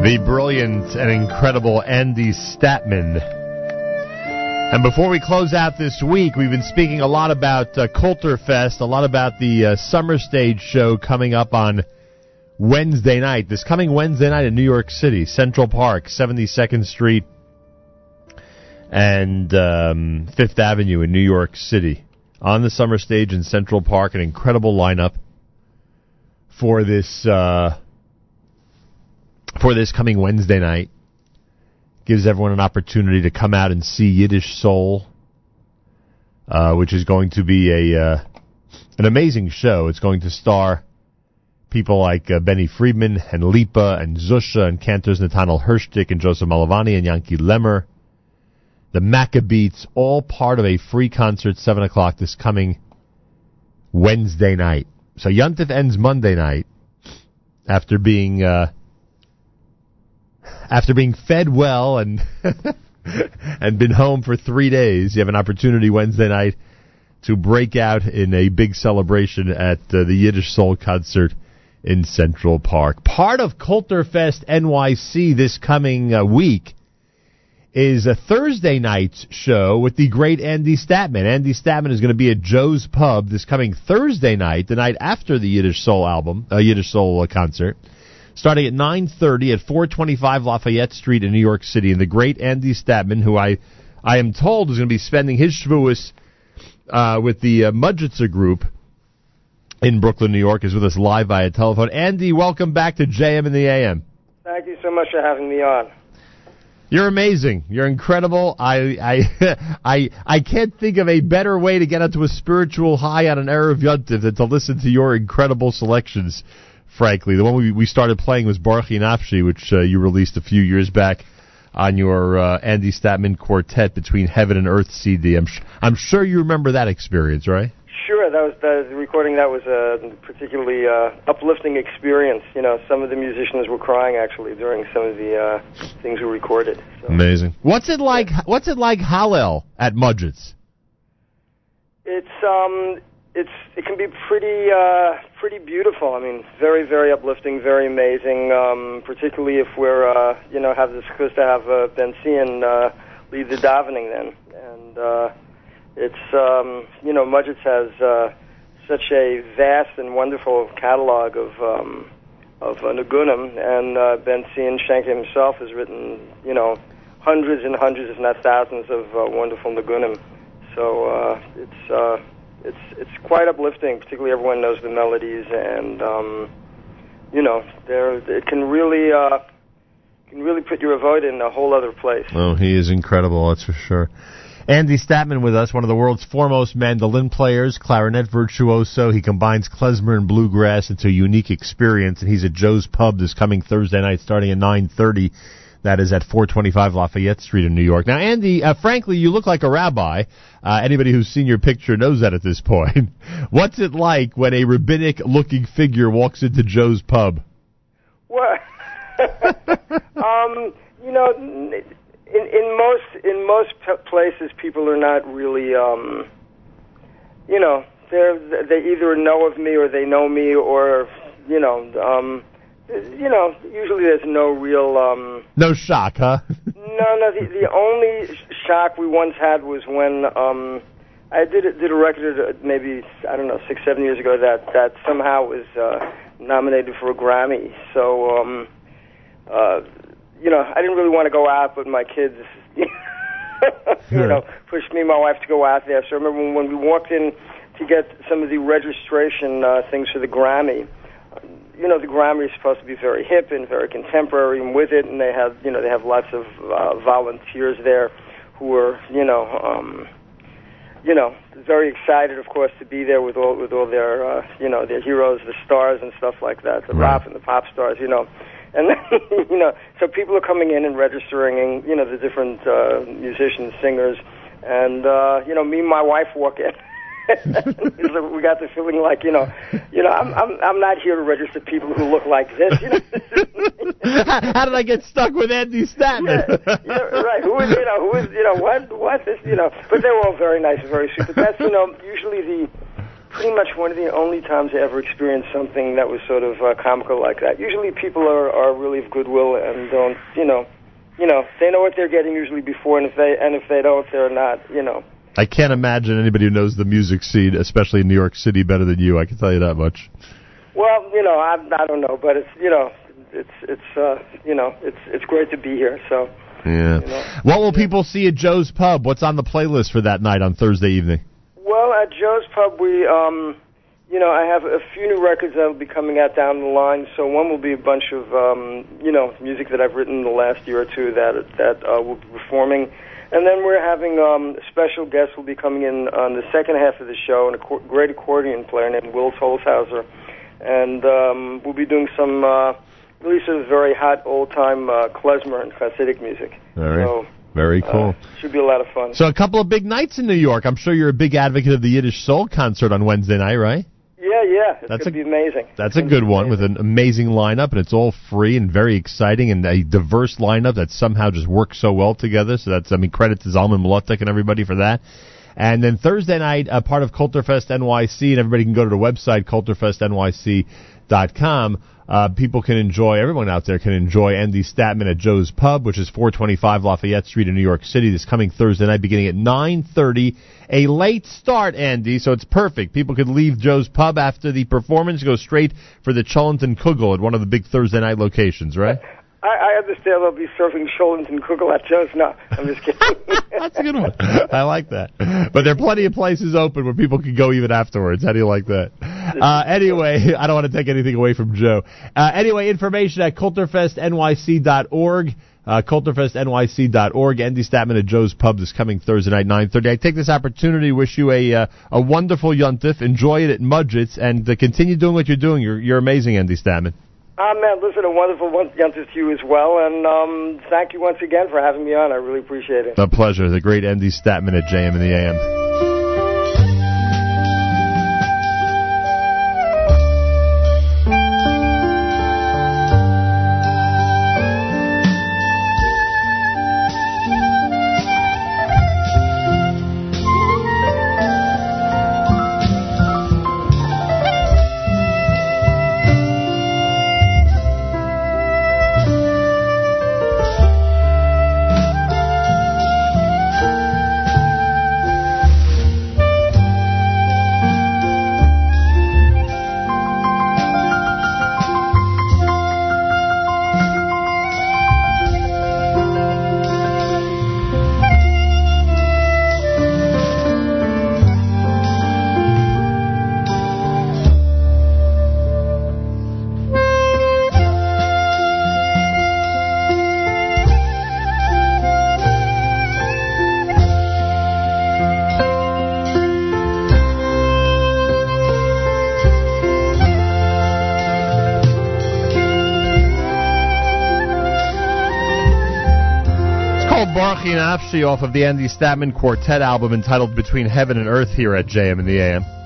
The brilliant and incredible Andy Statman. And before we close out this week, we've been speaking a lot about uh, Kulturfest, a lot about the uh, summer stage show coming up on Wednesday night. This coming Wednesday night in New York City, Central Park, 72nd Street and um, Fifth Avenue in New York City. On the summer stage in Central Park, an incredible lineup for this uh, for this coming Wednesday night. Gives everyone an opportunity to come out and see Yiddish Soul, uh, which is going to be a uh, an amazing show. It's going to star people like uh, Benny Friedman and Lipa and Zusha and cantors Nathaniel Hershtik and Joseph Malovany and Yanky Lemmer. The Maccabeats, all part of a free concert, 7 o'clock this coming Wednesday night. So Yuntif ends Monday night after being uh, after being fed well and and been home for three days. You have an opportunity Wednesday night to break out in a big celebration at uh, the Yiddish Soul concert in Central Park. Part of Kulturfest NYC this coming uh, week is a Thursday night's show with the great Andy Statman. Andy Statman is going to be at Joe's Pub this coming Thursday night, the night after the Yiddish Soul album, uh, Yiddish Soul uh, concert, starting at 9:30 at 425 Lafayette Street in New York City. And the great Andy Statman, who I I am told is going to be spending his Shavuos uh, with the uh, group in Brooklyn, New York, is with us live via telephone. Andy, welcome back to JM in the AM. Thank you so much for having me on. You're amazing. You're incredible. I I I I can't think of a better way to get onto a spiritual high on an Erev Yontif than to listen to your incredible selections. Frankly, the one we we started playing was Barchi Nafshi, which uh, you released a few years back on your uh, Andy Statman quartet between Heaven and Earth CD. I'm sh- I'm sure you remember that experience, right? Sure, that was the recording. That was a particularly uh, uplifting experience. You know, some of the musicians were crying actually during some of the uh, things we recorded. So. Amazing. What's it like? What's it like Hallel at Modzitz? It's um, it's it can be pretty uh, pretty beautiful. I mean, very very uplifting, very amazing. Um, particularly if we're uh, you know have this chance to have uh, Ben Zion uh, lead the davening then, and uh, it's um, you know Modzitz has uh, such a vast and wonderful catalog of um, of uh, niggunim, and uh, Ben Zion Shenker himself has written you know hundreds and hundreds, if not thousands, of uh, wonderful niggunim. So uh, it's uh, it's it's quite uplifting. Particularly, everyone knows the melodies, and um, you know, there it can really uh, can really put your avodah in a whole other place. Oh, he is incredible. That's for sure. Andy Statman with us, one of the world's foremost mandolin players, clarinet virtuoso. He combines klezmer and bluegrass into a unique experience, and he's at Joe's Pub this coming Thursday night, starting at 9:30. That is at 425 Lafayette Street in New York. Now, Andy, uh, frankly, you look like a rabbi. Uh, anybody who's seen your picture knows that at this point. What's it like when a rabbinic-looking figure walks into Joe's Pub? Well, um, you know, in, in most in most places, people are not really, um, you know, they they either know of me or they know me or you know. Um, you know, usually there's no real. Um, no shock, huh? no, no. The, the only shock we once had was when um, I did a, did a record uh, maybe I don't know six seven years ago that that somehow was uh, nominated for a Grammy. So, um, uh, you know, I didn't really want to go out, but my kids. you know, pushed me and my wife to go out there. So I remember when, when we walked in to get some of the registration uh, things for the Grammy you know, the Grammy is supposed to be very hip and very contemporary, and with it, and they have, you know, they have lots of uh, volunteers there who are, you know, um, you know, very excited, of course, to be there with all with all their, uh, you know, their heroes, the stars and stuff like that, the Right. rap and the pop stars, you know. And then, you know, so people are coming in and registering, and you know, the different uh, musicians, singers, and uh, you know, me and my wife walk in. We got the feeling like you know, you know, I'm I'm I'm not here to register people who look like this. You know, How did I get stuck with Andy Statman? yeah, right. Who is you know who is you know what what this you know? But they were all very nice and very sweet. But that's you know usually the pretty much one of the only times I ever experienced something that was sort of uh, comical like that. Usually, people are are really of goodwill and don't, you know, you know, they know what they're getting usually before, and if they and if they don't, they're not, you know. I can't imagine anybody who knows the music scene, especially in New York City, better than you. I can tell you that much. Well, you know, I I don't know, but it's you know, it's it's uh, you know, it's it's great to be here. So. Yeah. You know. What will people see at Joe's Pub? What's on the playlist for that night on Thursday evening? Well, at Joe's Pub, we, um, you know, I have a few new records that will be coming out down the line. So one will be a bunch of, um, you know, music that I've written the last year or two that that uh, we'll be performing. And then we're having um, a special guest will be coming in on the second half of the show, and a co- great accordion player named Will Holshouser. And um, we'll be doing some uh, really sort of very hot old time uh, klezmer and Hasidic music. Very, So, very uh, cool. should be a lot of fun. So a couple of big nights in New York. I'm sure you're a big advocate of the Yiddish Soul concert on Wednesday night, right? Yeah, it's That's going to a- be amazing. That's a good one with an amazing lineup, and it's all free and very exciting, and a diverse lineup that somehow just works so well together. So that's, I mean, credit to Zalman Mlotek and everybody for that. And then Thursday night, a part of Kulturfest NYC, and everybody can go to the website kulturfestnyc.com. Uh, people can enjoy, everyone out there can enjoy Andy Statman at Joe's Pub, which is 425 Lafayette Street in New York City this coming Thursday night beginning at 9.30. A late start, Andy, so it's perfect. People could leave Joe's Pub after the performance, go straight for the cholent and Kugel at one of the big Thursday night locations, right? I, I understand they'll be serving and Kugel at Joe's. No, I'm just kidding. That's a good one. I like that. But there are plenty of places open where people can go even afterwards. How do you like that? Uh, anyway, I don't want to take anything away from Joe. Uh, anyway, information at kulturfestnyc.org. Uh, kulturfestnyc.org. Andy Statman at Joe's Pub this coming Thursday night, 9.30. I take this opportunity to wish you a uh, a wonderful Yuntif. Enjoy it at Modzitz and uh, continue doing what you're doing. You're, you're amazing, Andy Statman. Ah, man, listen, a wonderful one to you as well, and um, thank you once again for having me on. I really appreciate it. A pleasure. The great Andy Statman at JM in the AM. Barchi Nafshi off of the Andy Statman Quartet album entitled Between Heaven and Earth here at JM in the AM.